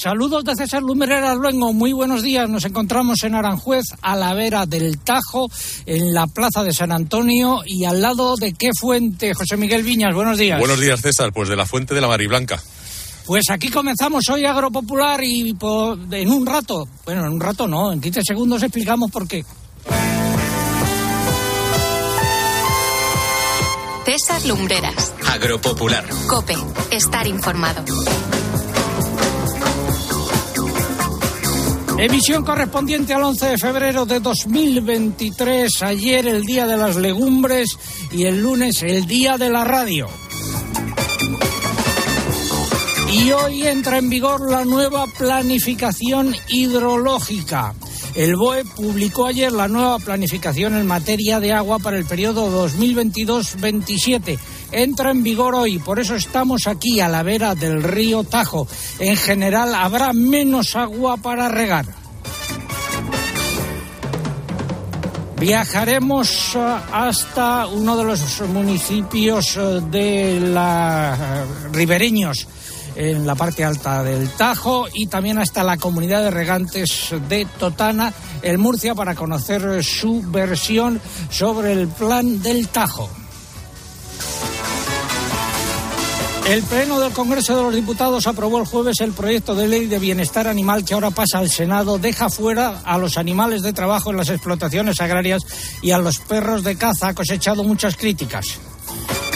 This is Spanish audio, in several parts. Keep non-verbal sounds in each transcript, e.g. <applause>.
Saludos de César Lumerera Luengo, muy buenos días. Nos encontramos en Aranjuez, a la vera del Tajo, en la plaza de San Antonio y al lado de qué fuente, José Miguel Viñas, buenos días. Buenos días, César, pues de la fuente de la Mariblanca. Pues aquí comenzamos hoy Agropopular y en un rato, bueno, en un rato no, en 15 segundos explicamos por qué. César Lumbreras. Agropopular. Cope, estar informado. Emisión correspondiente al 11 de febrero de 2023. Ayer el Día de las Legumbres y el lunes el Día de la Radio. Y hoy entra en vigor la nueva planificación hidrológica. El BOE publicó ayer la nueva planificación en materia de agua para el periodo 2022-27 entra en vigor hoy, por eso estamos aquí a la vera del río Tajo. En general habrá menos agua para regar. Viajaremos eh, hasta uno de los municipios eh, de la eh, ribereños en la parte alta del Tajo y también hasta la comunidad de regantes de Totana, en Murcia, para conocer su versión sobre el plan del Tajo. El Pleno del Congreso de los Diputados aprobó el jueves el proyecto de ley de bienestar animal que ahora pasa al Senado. Deja fuera a los animales de trabajo en las explotaciones agrarias y a los perros de caza. Ha cosechado muchas críticas.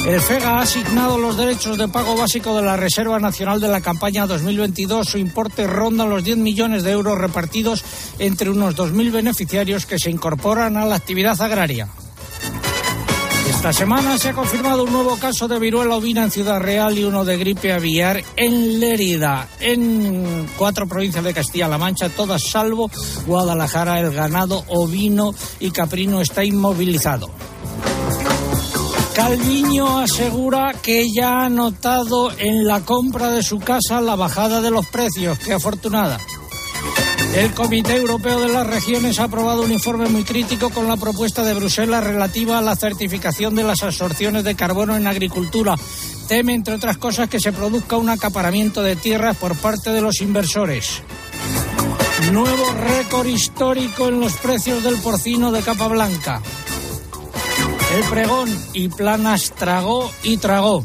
El FEGA ha asignado los derechos de pago básico de la Reserva Nacional de la campaña 2022. Su importe ronda los 10 millones de euros repartidos entre unos 2.000 beneficiarios que se incorporan a la actividad agraria. Esta semana se ha confirmado un nuevo caso de viruela ovina en Ciudad Real y uno de gripe aviar en Lérida, en cuatro provincias de Castilla-La Mancha, todas salvo Guadalajara. El ganado ovino y caprino está inmovilizado. Calviño asegura que ya ha notado en la compra de su casa la bajada de los precios. ¡Qué afortunada! El Comité Europeo de las Regiones ha aprobado un informe muy crítico con la propuesta de Bruselas relativa a la certificación de las absorciones de carbono en agricultura. Teme, entre otras cosas, que se produzca un acaparamiento de tierras por parte de los inversores. Nuevo récord histórico en los precios del porcino de capa blanca. El pregón y planas tragó y tragó.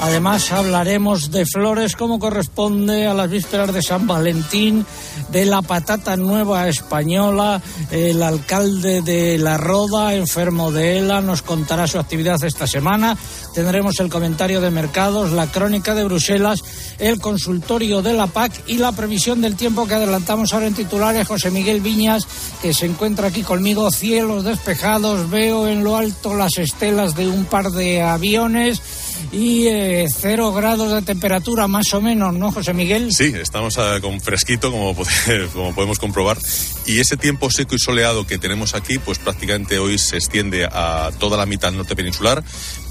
Además hablaremos de flores como corresponde a las vísperas de San Valentín, de la patata nueva española, el alcalde de La Roda, enfermo de ELA, nos contará su actividad esta semana. Tendremos el comentario de mercados, la crónica de Bruselas, el consultorio de la PAC y la previsión del tiempo que adelantamos ahora en titulares. José Miguel Viñas, que se encuentra aquí conmigo, cielos despejados, veo en lo alto las estelas de un par de aviones y eh, cero grados de temperatura más o menos, ¿no, José Miguel? Sí, estamos ah, con fresquito, como, <laughs> como podemos comprobar. Y ese tiempo seco y soleado que tenemos aquí, pues prácticamente hoy se extiende a toda la mitad norte peninsular,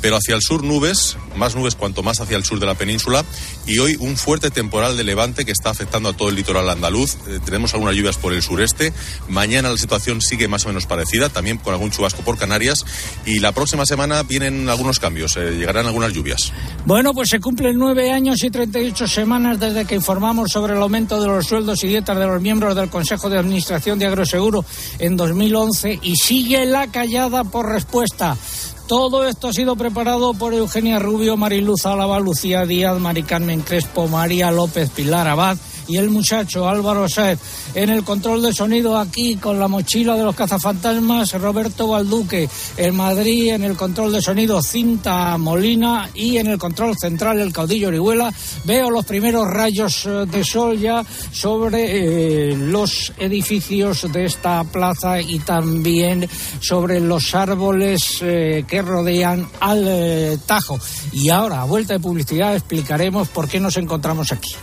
pero hacia el sur nubes, más nubes cuanto más hacia el sur de la península, y hoy un fuerte temporal de levante que está afectando a todo el litoral andaluz. Eh, tenemos algunas lluvias por el sureste. Mañana la situación sigue más o menos parecida, también con algún chubasco por Canarias, y la próxima semana vienen algunos cambios, eh, llegarán algunas lluvias. Bueno, pues se cumplen nueve años y 38 semanas desde que informamos sobre el aumento de los sueldos y dietas de los miembros del Consejo de Administración de Agroseguro en 2011 y sigue la callada por respuesta. Todo esto ha sido preparado por Eugenia Rubio, Mariluz Álava, Lucía Díaz, Mari Carmen Crespo, María López, Pilar Abad y el muchacho Álvaro Saez. En el control de sonido aquí con la mochila de los cazafantasmas Roberto Balduque. En Madrid en el control de sonido Cinta Molina y en el control central el caudillo Orihuela. Veo los primeros rayos eh, de sol ya sobre eh, los edificios de esta plaza y también sobre los árboles eh, que rodean al Tajo. Y ahora, a vuelta de publicidad, explicaremos por qué nos encontramos aquí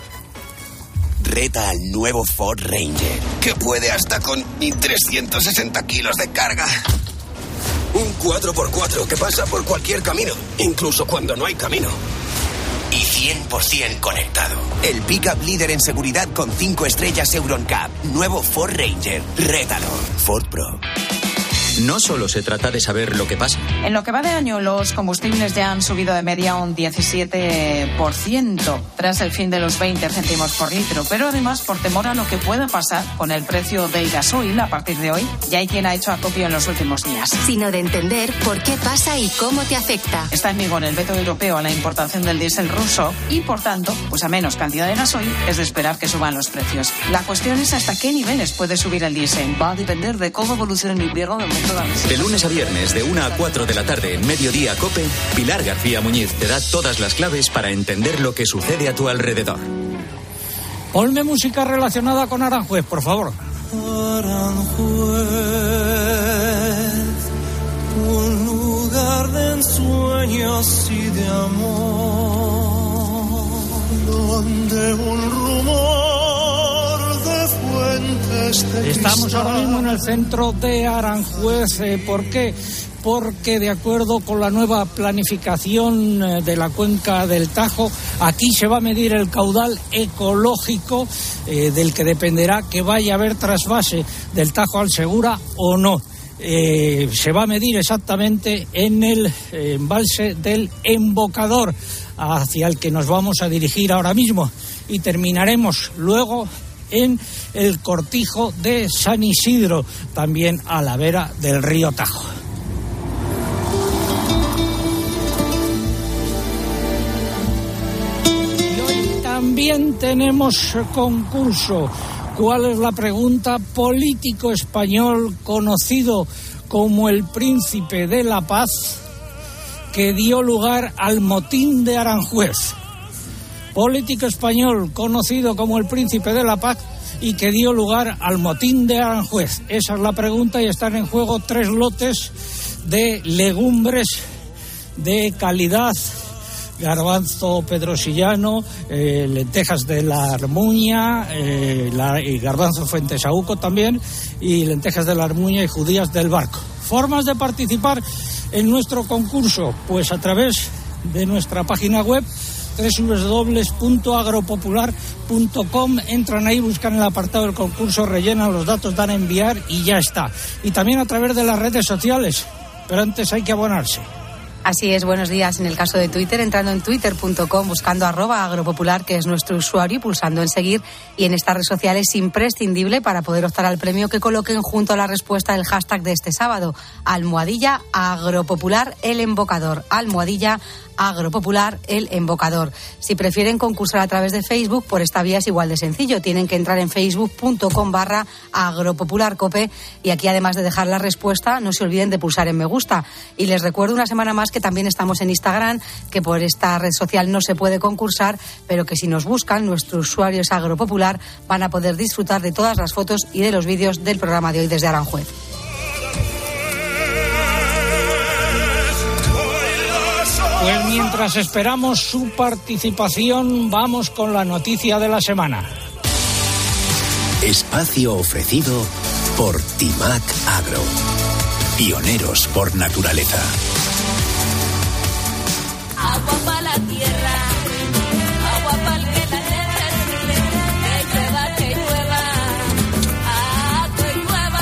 al nuevo Ford Ranger, que puede hasta con 360 kilos de carga. Un 4x4 que pasa por cualquier camino, incluso cuando no hay camino. Y 100% conectado. El pickup líder en seguridad con 5 estrellas Euroncap. Nuevo Ford Ranger. Rétalo. Ford Pro. No solo se trata de saber lo que pasa. En lo que va de año, los combustibles ya han subido de media un 17% tras el fin de los 20 céntimos por litro, pero además por temor a lo que pueda pasar con el precio del gasoil a partir de hoy, ya hay quien ha hecho acopio en los últimos días. Sino de entender por qué pasa y cómo te afecta. Está en vigor el veto europeo a la importación del diésel ruso y, por tanto, pues a menos cantidad de gasoil es de esperar que suban los precios. La cuestión es hasta qué niveles puede subir el diésel. Va a depender de cómo evolucione el invierno de De lunes a viernes, de 1 a 4 de la tarde, en Mediodía Cope, Pilar García Muñiz te da todas las claves para entender lo que sucede a tu alrededor. Ponme música relacionada con Aranjuez, por favor. un lugar de ensueños y de amor, donde un rumor Estamos ahora mismo en el centro de Aranjuez. eh, ¿Por qué? Porque de acuerdo con la nueva planificación eh, de la cuenca del Tajo, aquí se va a medir el caudal ecológico eh, del que dependerá que vaya a haber trasvase del Tajo al Segura o no. Eh, se va a medir exactamente en el embalse del embocador hacia el que nos vamos a dirigir ahora mismo y terminaremos luego en el cortijo de San Isidro, también a la vera del río Tajo. Y hoy también tenemos concurso. ¿Cuál es la pregunta? Político español conocido como el príncipe de la paz que dio lugar al motín de Aranjuez. Político español conocido como el príncipe de la paz y que dio lugar al motín de Aranjuez. Esa es la pregunta y están en juego tres lotes de legumbres de calidad garbanzo pedrosillano, eh, lentejas de la Armuña, eh, y garbanzo fuentesauco también, y lentejas de la Armuña y judías del barco. Formas de participar en nuestro concurso, pues a través de nuestra página web www.agropopular.com entran ahí, buscan el apartado del concurso, rellenan los datos, dan a enviar y ya está. Y también a través de las redes sociales, pero antes hay que abonarse. Así es, buenos días. En el caso de Twitter, entrando en twitter.com, buscando arroba agropopular, que es nuestro usuario, y pulsando en seguir. Y en estas redes sociales es imprescindible para poder optar al premio que coloquen junto a la respuesta del hashtag de este sábado. Almohadilla agropopular el embocador. Almohadilla agropopular el embocador. Si prefieren concursar a través de Facebook, por esta vía es igual de sencillo. Tienen que entrar en facebook.com barra agropopularcope y aquí además de dejar la respuesta, no se olviden de pulsar en me gusta. Y les recuerdo una semana más que también estamos en Instagram, que por esta red social no se puede concursar, pero que si nos buscan, nuestro usuario es agropopular, van a poder disfrutar de todas las fotos y de los vídeos del programa de hoy desde Aranjuez. Mientras esperamos su participación, vamos con la noticia de la semana. Espacio ofrecido por Timac Agro. Pioneros por naturaleza.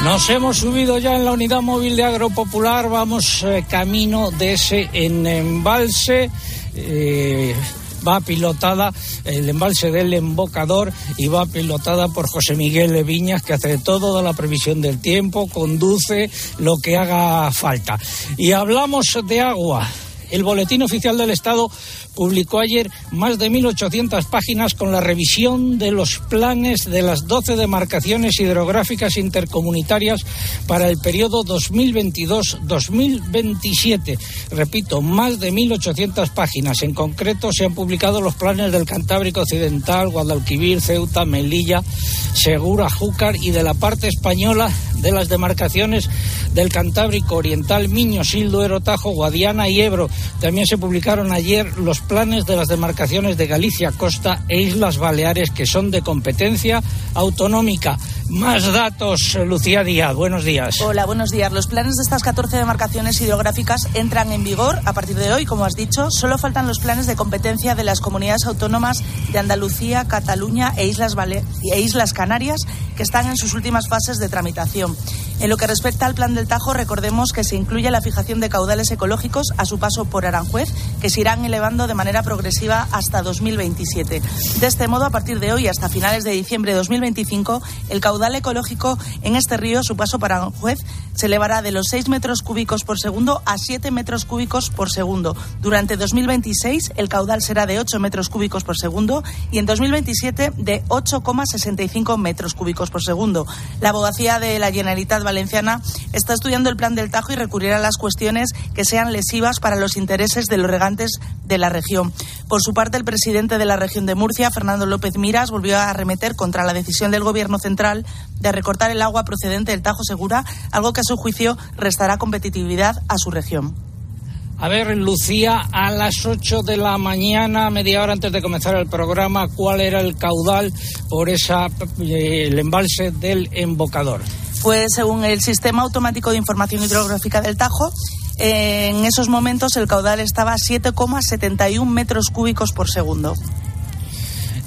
Nos hemos subido ya en la unidad móvil de Agropopular, vamos eh, camino de ese embalse. eh, va pilotada el embalse del embocador y va pilotada por José Miguel Viñas, que hace todo de la previsión del tiempo, conduce lo que haga falta. Y hablamos de agua. El Boletín Oficial del Estado publicó ayer más de 1.800 páginas con la revisión de los planes de las 12 demarcaciones hidrográficas intercomunitarias para el periodo 2022-2027. Repito, más de 1.800 páginas. En concreto, se han publicado los planes del Cantábrico Occidental, Guadalquivir, Ceuta, Melilla, Segura, Júcar y de la parte española de las demarcaciones del Cantábrico Oriental, Miño, Sil, Duero, Tajo, Guadiana y Ebro. También se publicaron ayer los planes de las demarcaciones de Galicia, Costa e Islas Baleares que son de competencia autonómica. Más datos, Lucía Díaz. Buenos días. Hola, buenos días. Los planes de estas 14 demarcaciones hidrográficas entran en vigor a partir de hoy, como has dicho. Solo faltan los planes de competencia de las comunidades autónomas de Andalucía, Cataluña e Islas, e Islas Canarias, que están en sus últimas fases de tramitación. En lo que respecta al plan del Tajo, recordemos que se incluye la fijación de caudales ecológicos a su paso por Aranjuez, que se irán elevando de manera progresiva hasta 2027. De este modo, a partir de hoy hasta finales de diciembre de 2025, el caudal ecológico en este río, a su paso por Aranjuez, se elevará de los 6 metros cúbicos por segundo a 7 metros cúbicos por segundo. Durante 2026, el caudal será de 8 metros cúbicos por segundo y en 2027 de 8,65 metros cúbicos por segundo. La abogacía de la Generalitat Valenciana está estudiando el plan del Tajo y recurrirá a las cuestiones que sean lesivas para los intereses de los regantes de la región. Por su parte, el presidente de la región de Murcia, Fernando López Miras, volvió a arremeter contra la decisión del Gobierno central de recortar el agua procedente del Tajo Segura, algo que a su juicio restará competitividad a su región. A ver, Lucía, a las 8 de la mañana, media hora antes de comenzar el programa, ¿cuál era el caudal por esa, eh, el embalse del embocador? Pues según el Sistema Automático de Información Hidrográfica del Tajo, en esos momentos el caudal estaba a 7,71 metros cúbicos por segundo.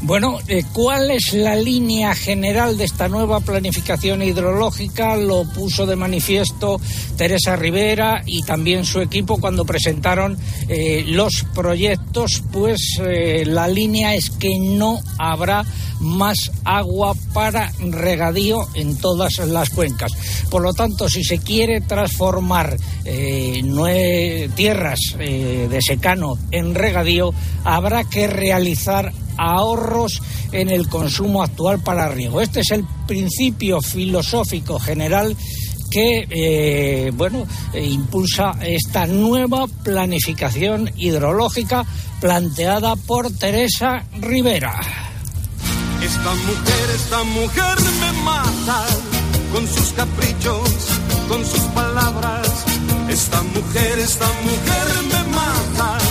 Bueno, eh, ¿cuál es la línea general de esta nueva planificación hidrológica? Lo puso de manifiesto Teresa Rivera y también su equipo cuando presentaron eh, los proyectos, pues eh, la línea es que no habrá más agua para regadío en todas las cuencas. Por lo tanto, si se quiere transformar eh, tierras de secano en regadío, habrá que realizar ahorros en el consumo actual para riego. Este es el principio filosófico general que eh, bueno eh, impulsa esta nueva planificación hidrológica planteada por Teresa Rivera. Esta mujer, esta mujer me mata con sus caprichos, con sus palabras. Esta mujer, esta mujer me mata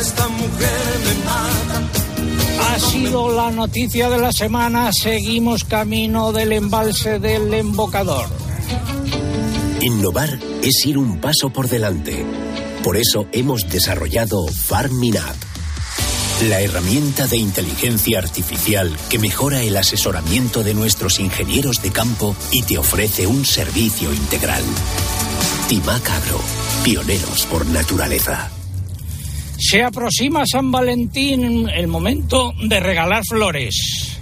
esta mujer me mata. Ha sido la noticia de la semana. Seguimos camino del embalse del embocador. Innovar es ir un paso por delante. Por eso hemos desarrollado FarmInApp, la herramienta de inteligencia artificial que mejora el asesoramiento de nuestros ingenieros de campo y te ofrece un servicio integral. Timac Agro, pioneros por naturaleza. Se aproxima San Valentín, el momento de regalar flores.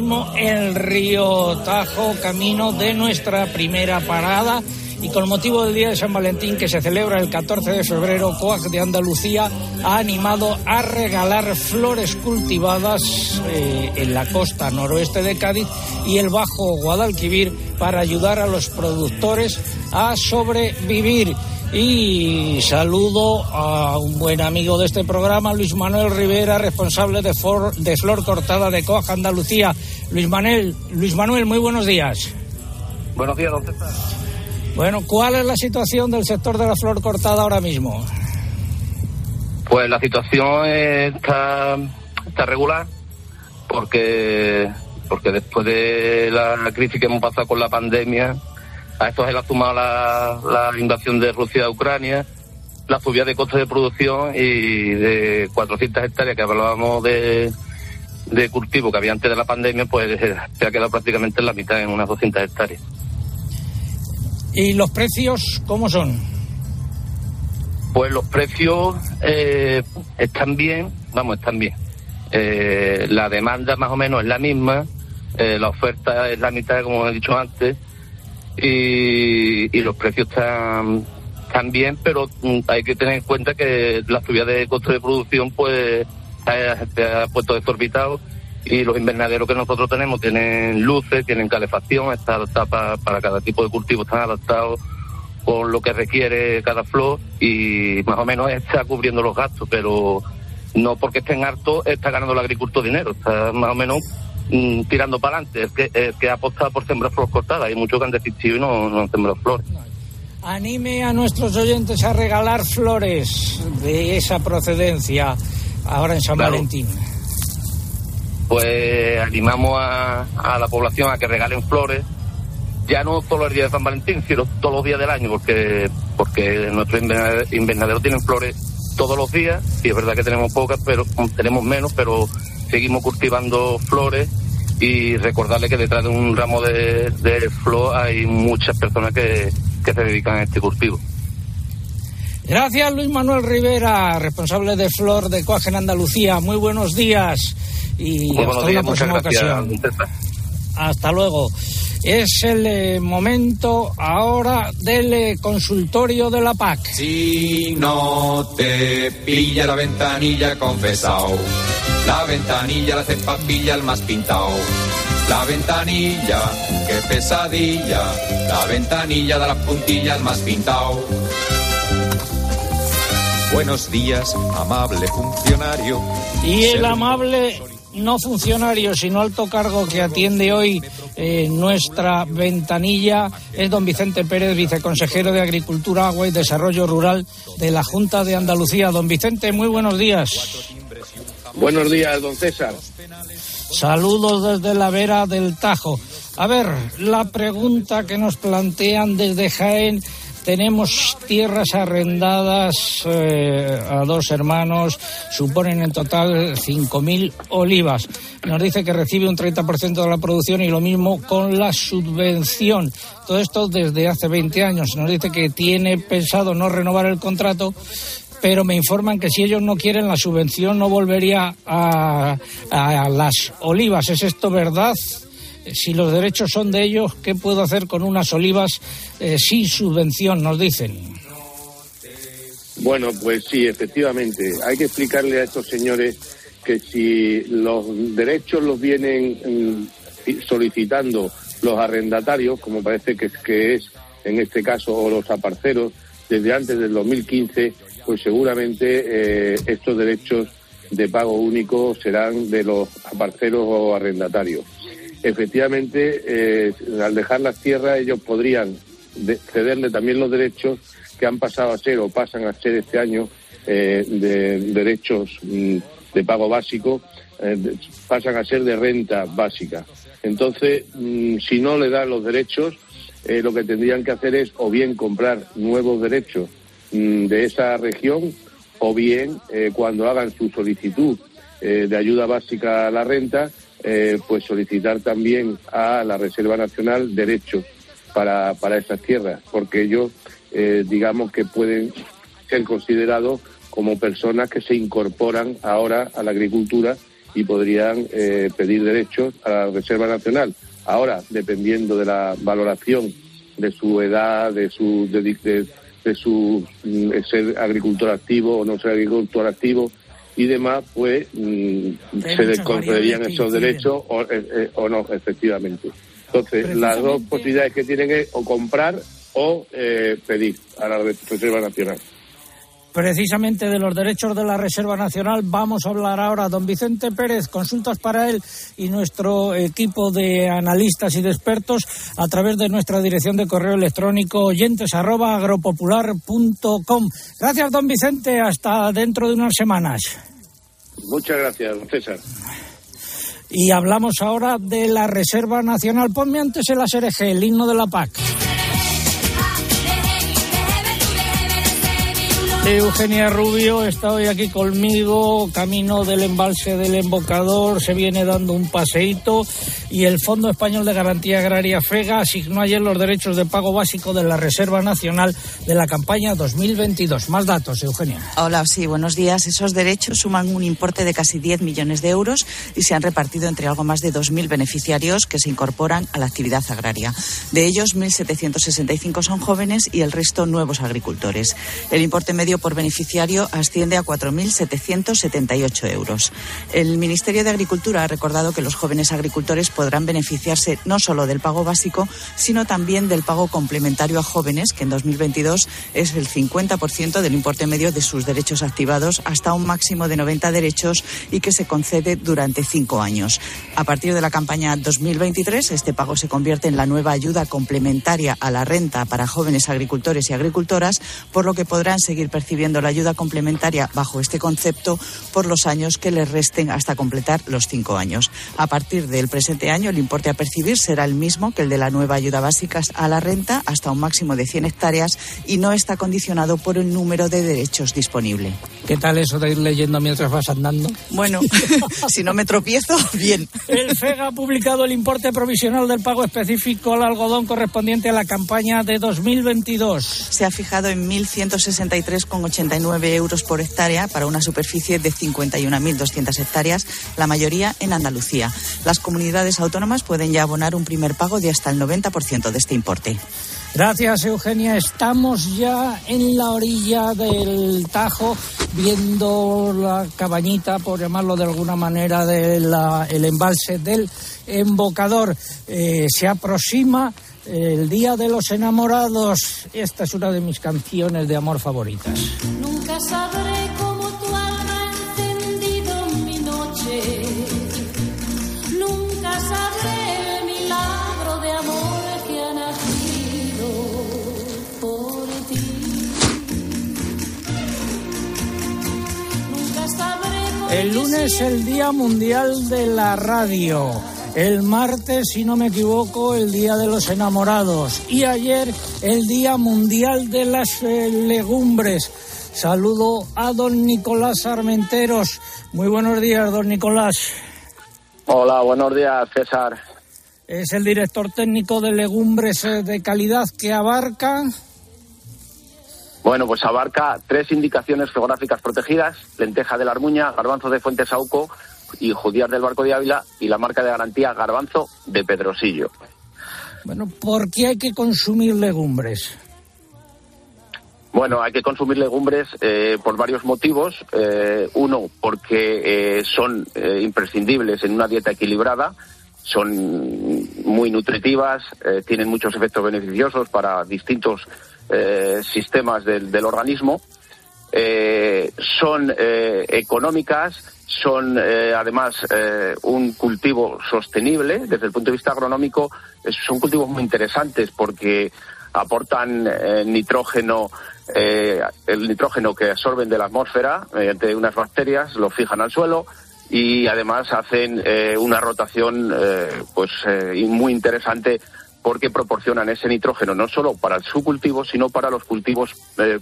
Mismo el río Tajo, camino de nuestra primera parada. Y con motivo del Día de San Valentín, que se celebra el 14 de febrero, COAC de Andalucía ha animado a regalar flores cultivadas eh, en la costa noroeste de Cádiz y el Bajo Guadalquivir para ayudar a los productores a sobrevivir. Y saludo a un buen amigo de este programa, Luis Manuel Rivera, responsable de, for- de Flor Cortada de Coaja Andalucía. Luis Manuel, Luis Manuel, muy buenos días. Buenos días, ¿dónde está? Bueno, ¿cuál es la situación del sector de la flor cortada ahora mismo? Pues la situación está, está regular porque porque después de la crisis que hemos pasado con la pandemia, a esto se le ha sumado la, la invasión de Rusia a Ucrania, la subida de costes de producción y de 400 hectáreas que hablábamos de, de cultivo que había antes de la pandemia, pues eh, se ha quedado prácticamente en la mitad, en unas 200 hectáreas. ¿Y los precios cómo son? Pues los precios eh, están bien, vamos, están bien. Eh, la demanda más o menos es la misma, eh, la oferta es la mitad, como he dicho antes, y, y los precios están, están bien, pero mm, hay que tener en cuenta que la subida de costo de producción pues se ha puesto desorbitado y los invernaderos que nosotros tenemos tienen luces, tienen calefacción, está adaptada para cada tipo de cultivo, están adaptados con lo que requiere cada flor y más o menos está cubriendo los gastos, pero no porque estén hartos está ganando el agricultor dinero, está más o menos mm, tirando para adelante. Es que, es que ha apostado por sembrar flores cortadas, hay muchos que han desistido y no, no han sembrado flores. anime a nuestros oyentes a regalar flores de esa procedencia ahora en San Claro. Valentín. Pues animamos a, a la población a que regalen flores, ya no solo el día de San Valentín, sino todos los días del año, porque porque nuestros invernaderos invernaderos tienen flores todos los días, y es verdad que tenemos pocas, pero tenemos menos, pero seguimos cultivando flores y recordarle que detrás de un ramo de, de flor hay muchas personas que, que se dedican a este cultivo. Gracias Luis Manuel Rivera, responsable de Flor de Coaje en Andalucía. Muy buenos días y Muy hasta buenos una días, muchas próxima gracias. ocasión. César. Hasta luego. Es el eh, momento ahora del eh, consultorio de la PAC. Si no te pilla la ventanilla confesao, la ventanilla la hace papilla el más pintao. La ventanilla, qué pesadilla, la ventanilla da las puntillas más pintao. Buenos días, amable funcionario. Y el amable no funcionario, sino alto cargo que atiende hoy eh, nuestra ventanilla es don Vicente Pérez, viceconsejero de Agricultura, Agua y Desarrollo Rural de la Junta de Andalucía. Don Vicente, muy buenos días. Buenos días, don César. Saludos desde la vera del Tajo. A ver, la pregunta que nos plantean desde Jaén. Tenemos tierras arrendadas eh, a dos hermanos, suponen en total 5.000 olivas. Nos dice que recibe un 30% de la producción y lo mismo con la subvención. Todo esto desde hace 20 años. Nos dice que tiene pensado no renovar el contrato, pero me informan que si ellos no quieren la subvención no volvería a, a las olivas. ¿Es esto verdad? Si los derechos son de ellos, ¿qué puedo hacer con unas olivas eh, sin subvención? Nos dicen. Bueno, pues sí, efectivamente. Hay que explicarle a estos señores que si los derechos los vienen mm, solicitando los arrendatarios, como parece que es, que es en este caso, o los aparceros, desde antes del 2015, pues seguramente eh, estos derechos de pago único serán de los aparceros o arrendatarios. Efectivamente, eh, al dejar las tierras, ellos podrían de- cederle también los derechos que han pasado a ser o pasan a ser este año eh, de derechos mm, de pago básico, pasan a ser de renta básica. Entonces, mm, si no le dan los derechos, lo que tendrían que hacer es o bien comprar nuevos derechos de esa región o bien eh, cuando hagan su solicitud eh, de ayuda básica a la renta, eh, pues solicitar también a la Reserva Nacional derechos para, para esas tierras, porque ellos, digamos que pueden ser considerados como personas que se incorporan ahora a la agricultura y podrían pedir derechos a la Reserva Nacional. Ahora, dependiendo de la valoración de su edad, de su, de- de su mm, ser agricultor activo o no ser agricultor activo y demás, pues mm, se les concederían esos derechos o, eh, eh, o no, efectivamente. Entonces, las dos posibilidades que tienen es o comprar o eh, pedir a la Reserva Nacional. Precisamente de los derechos de la Reserva Nacional vamos a hablar ahora. Don Vicente Pérez, consultas para él y nuestro equipo de analistas y de expertos a través de nuestra dirección de correo electrónico oyentes arroba agropopular.com. Gracias, don Vicente. Hasta dentro de unas semanas. Muchas gracias, don César. Y hablamos ahora de la Reserva Nacional. Ponme antes el ASRG, el himno de la PAC. Eugenia Rubio está hoy aquí conmigo, camino del embalse del embocador, se viene dando un paseíto y el Fondo Español de Garantía Agraria FEGA asignó ayer los derechos de pago básico de la Reserva Nacional de la campaña 2022. Más datos, Eugenia. Hola, sí, buenos días. Esos derechos suman un importe de casi 10 millones de euros y se han repartido entre algo más de 2.000 beneficiarios que se incorporan a la actividad agraria. De ellos, 1.765 son jóvenes y el resto nuevos agricultores. El importe medio por beneficiario asciende a 4.778 euros. El Ministerio de Agricultura ha recordado que los jóvenes agricultores podrán beneficiarse no solo del pago básico, sino también del pago complementario a jóvenes, que en 2022 es el 50% del importe medio de sus derechos activados hasta un máximo de 90 derechos y que se concede durante cinco años. A partir de la campaña 2023, este pago se convierte en la nueva ayuda complementaria a la renta para jóvenes agricultores y agricultoras, por lo que podrán seguir percibiendo la ayuda complementaria bajo este concepto por los años que les resten hasta completar los cinco años. A partir del presente año, el importe a percibir será el mismo que el de la nueva ayuda básica a la renta, hasta un máximo de 100 hectáreas, y no está condicionado por el número de derechos disponible. ¿Qué tal eso de ir leyendo mientras vas andando? Bueno, <laughs> si no me tropiezo, bien. El FEGA ha publicado el importe provisional del pago específico al algodón correspondiente a la campaña de 2022. Se ha fijado en 1.163,89 euros por hectárea para una superficie de 51.200 hectáreas, la mayoría en Andalucía. Las comunidades autónomas pueden ya abonar un primer pago de hasta el 90% de este importe. Gracias, Eugenia. Estamos ya en la orilla del Tajo, viendo la cabañita, por llamarlo de alguna manera, del embalse del embocador. Eh, se aproxima el Día de los Enamorados. Esta es una de mis canciones de amor favoritas. Nunca sabré cómo tu alma ha encendido mi noche. Nunca sabré el milagro de amor que ha nacido por ti. Nunca sabré cómo El lunes el Día Mundial de la Radio. El martes, si no me equivoco, el Día de los Enamorados. Y ayer el Día Mundial de las eh, Legumbres. Saludo a don Nicolás Armenteros. Muy buenos días, don Nicolás. Hola, buenos días, César. Es el director técnico de legumbres eh, de calidad que abarca. Bueno, pues abarca tres indicaciones geográficas protegidas, lenteja de la Armuña, garbanzo de Fuente Sauco y judías del Barco de Ávila y la marca de garantía garbanzo de Pedrosillo. Bueno, ¿por qué hay que consumir legumbres? Bueno, hay que consumir legumbres eh, por varios motivos. Eh, uno, porque eh, son imprescindibles en una dieta equilibrada, son muy nutritivas, tienen muchos efectos beneficiosos para distintos sistemas del, del organismo, son económicas, son eh, además eh, un cultivo sostenible desde el punto de vista agronómico, son cultivos muy interesantes porque aportan eh, nitrógeno, el nitrógeno que absorben de la atmósfera mediante unas bacterias, lo fijan al suelo y además hacen una rotación pues muy interesante porque proporcionan ese nitrógeno no solo para su cultivo, sino para los cultivos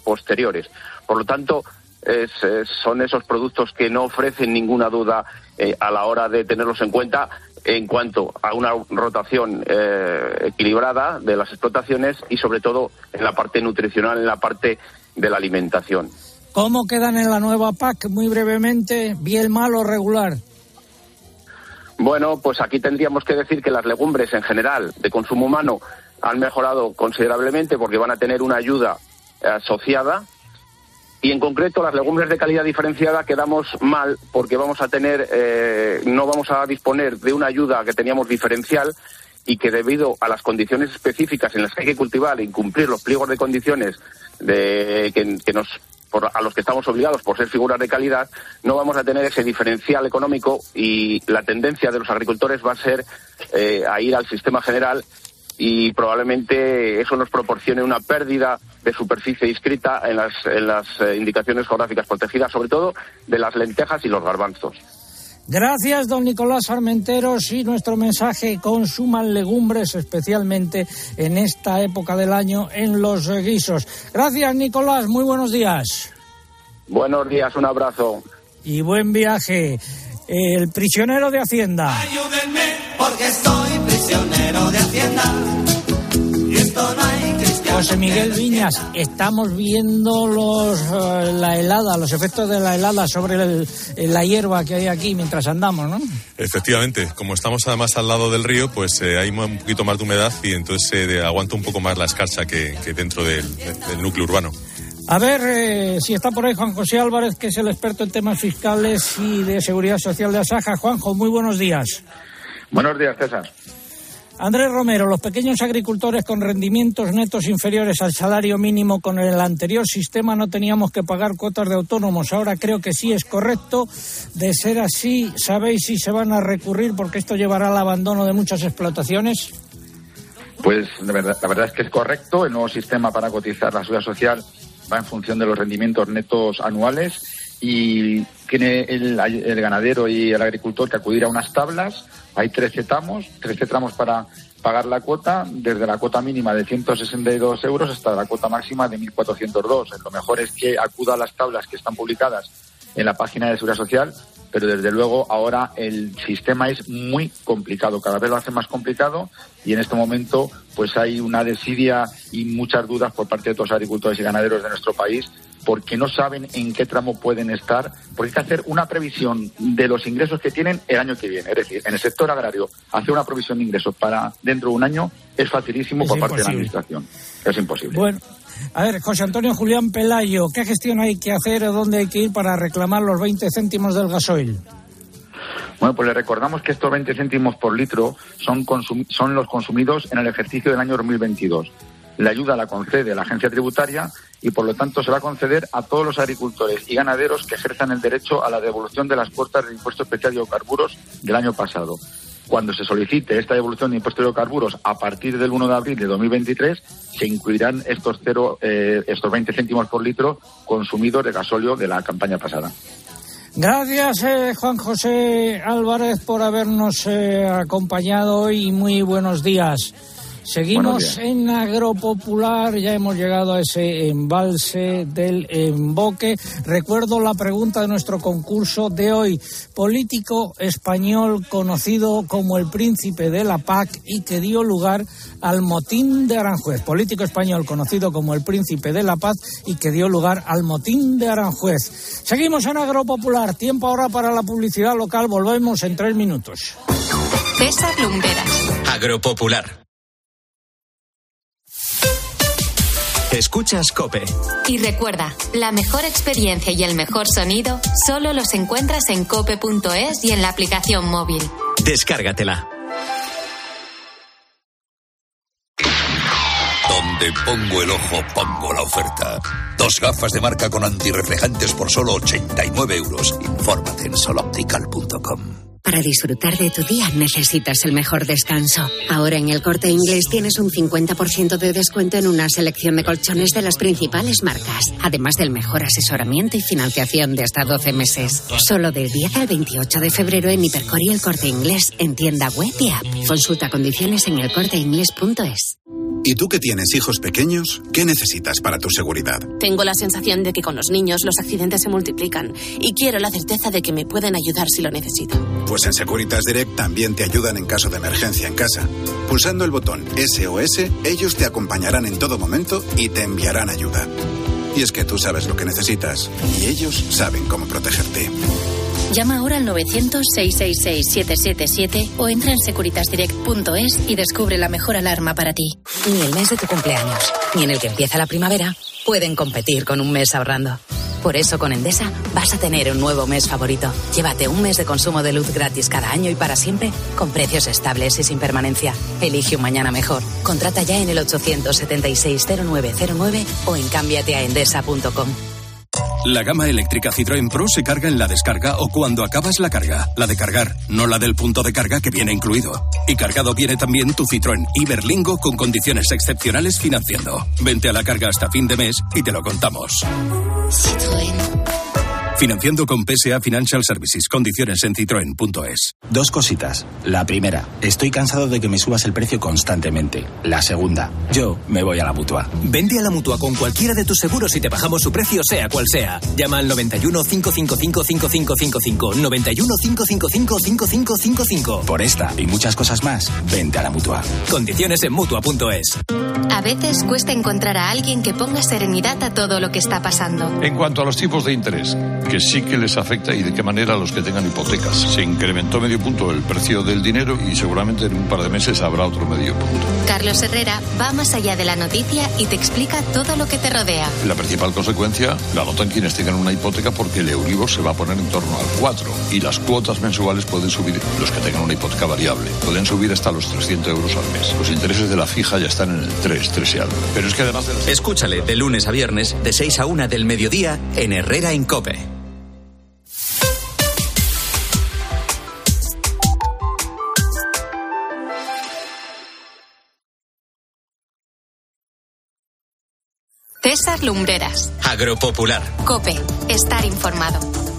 posteriores. Por lo tanto, es- son esos productos que no ofrecen ninguna duda eh, a la hora de tenerlos en cuenta en cuanto a una rotación eh, equilibrada de las explotaciones y sobre todo en la parte nutricional, en la parte de la alimentación. ¿Cómo quedan en la nueva PAC? Muy brevemente, bien, mal o regular. Bueno, pues aquí tendríamos que decir que las legumbres en general de consumo humano han mejorado considerablemente porque van a tener una ayuda eh, asociada y en concreto las legumbres de calidad diferenciada quedamos mal porque vamos a tener eh, no vamos a disponer de una ayuda que teníamos diferencial y que debido a las condiciones específicas en las que hay que cultivar y cumplir los pliegos de condiciones de, que, que nos por- a los que estamos obligados por ser figuras de calidad, no vamos a tener ese diferencial económico y la tendencia de los agricultores va a ser eh, a ir al sistema general y probablemente eso nos proporcione una pérdida de superficie inscrita en las, en las eh, indicaciones geográficas protegidas, sobre todo de las lentejas y los garbanzos. Gracias, don Nicolás Armenteros. Y nuestro mensaje, consuman legumbres, especialmente en esta época del año, en los guisos. Gracias, Nicolás. Muy buenos días. Buenos días, un abrazo. Y buen viaje. El prisionero de Hacienda. Ayúdenme porque soy prisionero de Hacienda. Y esto no hay. José Miguel Viñas, estamos viendo los, eh, la helada, los efectos de la helada sobre el- la hierba que hay aquí mientras andamos, ¿no? Efectivamente, como estamos además al lado del río, pues eh, hay un poquito más de humedad y entonces se aguanta un poco más la escarcha que, que dentro del, del núcleo urbano. A ver eh, si está por ahí Juan José Álvarez, que es el experto en temas fiscales y de seguridad social de Asaja. Juanjo, muy buenos días. Buenos días, César. Andrés Romero, los pequeños agricultores con rendimientos netos inferiores al salario mínimo con el anterior sistema no teníamos que pagar cuotas de autónomos. Ahora creo que sí es correcto. De ser así, ¿sabéis si se van a recurrir porque esto llevará al abandono de muchas explotaciones? Pues la verdad es que es correcto. El nuevo sistema para cotizar la seguridad social va en función de los rendimientos netos anuales y tiene el ganadero y el agricultor que acudir a unas tablas. Hay 13 tramos, 13 tramos para pagar la cuota, desde la cuota mínima de 162 euros hasta la cuota máxima de 1.402. Lo mejor es que acuda a las tablas que están publicadas en la página de Seguridad Social, pero desde luego ahora el sistema es muy complicado, cada vez lo hace más complicado y en este momento pues hay una desidia y muchas dudas por parte de todos los agricultores y ganaderos de nuestro país porque no saben en qué tramo pueden estar, porque hay que hacer una previsión de los ingresos que tienen el año que viene. Es decir, en el sector agrario, hacer una provisión de ingresos para dentro de un año es facilísimo Es por parte de la. Administración. Es imposible. Bueno, a ver, José Antonio Julián Pelayo, ¿qué gestión hay que hacer o dónde hay que ir para reclamar los 20 céntimos del gasoil? Bueno, pues le recordamos que estos 20 céntimos por litro son, los consumidos en el ejercicio del año 2022. La ayuda la concede la agencia tributaria y por lo tanto se va a conceder a todos los agricultores y ganaderos que ejerzan el derecho a la devolución de las cuotas del impuesto especial de hidrocarburos del año pasado. Cuando se solicite esta devolución de impuesto de hidrocarburos a partir del 1 de abril de 2023, se incluirán estos, cero, eh, estos 20 céntimos por litro consumidos de gasóleo de la campaña pasada. Gracias, eh, Juan José Álvarez, por habernos eh, acompañado hoy y muy buenos días. Seguimos en Agropopular, ya hemos llegado a ese embalse del emboque. Recuerdo la pregunta de nuestro concurso de hoy. Político español conocido como el príncipe de la PAC y que dio lugar al motín de Aranjuez. Político español conocido como el príncipe de la paz y que dio lugar al motín de Aranjuez. Seguimos en Agropopular. Tiempo ahora para la publicidad local. Volvemos en tres minutos. César Lumberas. Agropopular. Escuchas Cope. Y recuerda, la mejor experiencia y el mejor sonido solo los encuentras en cope.es y en la aplicación móvil. Descárgatela. Donde pongo el ojo, pongo la oferta. Dos gafas de marca con antirreflejantes por solo 89 euros. Infórmate en soloptical.com. Para disfrutar de tu día necesitas el mejor descanso. Ahora en el corte inglés tienes un 50% de descuento en una selección de colchones de las principales marcas, además del mejor asesoramiento y financiación de hasta 12 meses. Solo del 10 al 28 de febrero en Hipercor y el corte inglés en tienda web y app. Consulta condiciones en elcorteinglés.es. ¿Y tú que tienes hijos pequeños? ¿Qué necesitas para tu seguridad? Tengo la sensación de que con los niños los accidentes se multiplican y quiero la certeza de que me pueden ayudar si lo necesito. Pues en Securitas Direct también te ayudan en caso de emergencia en casa. Pulsando el botón SOS, ellos te acompañarán en todo momento y te enviarán ayuda. Y es que tú sabes lo que necesitas y ellos saben cómo protegerte. Llama ahora al 900-666-777 o entra en securitasdirect.es y descubre la mejor alarma para ti. Ni el mes de tu cumpleaños, ni en el que empieza la primavera, pueden competir con un mes ahorrando. Por eso con Endesa vas a tener un nuevo mes favorito. Llévate un mes de consumo de luz gratis cada año y para siempre, con precios estables y sin permanencia. Elige un mañana mejor. Contrata ya en el 876-0909 o en La gama eléctrica Citroën Pro se carga en la descarga o cuando acabas la carga. La de cargar, no la del punto de carga que viene incluido. Y cargado viene también tu Citroën Iberlingo con condiciones excepcionales financiando. Vente a la carga hasta fin de mes y te lo contamos. Financiando con PSA Financial Services. Condiciones en citroen.es. Dos cositas. La primera, estoy cansado de que me subas el precio constantemente. La segunda, yo me voy a la mutua. Vende a la mutua con cualquiera de tus seguros y te bajamos su precio, sea cual sea. Llama al 91 555 5555. 91 555 5555. Por esta y muchas cosas más, vente a la mutua. Condiciones en mutua.es. A veces cuesta encontrar a alguien que ponga serenidad a todo lo que está pasando. En cuanto a los tipos de interés, que sí que les afecta y de qué manera a los que tengan hipotecas. Se incrementó medio punto el precio del dinero y seguramente en un par de meses habrá otro medio punto. Carlos Herrera va más allá de la noticia y te explica todo lo que te rodea. La principal consecuencia la notan quienes tengan una hipoteca porque el Euribor se va a poner en torno al 4 y las cuotas mensuales pueden subir, los que tengan una hipoteca variable, pueden subir hasta los 300 euros al mes. Los intereses de la fija ya están en el 3, 3 y algo. Pero es que además de las... Escúchale de lunes a viernes, de 6 a 1 del mediodía, en Herrera en Cope. Lumbreras. Agropopular. Cope. Estar informado.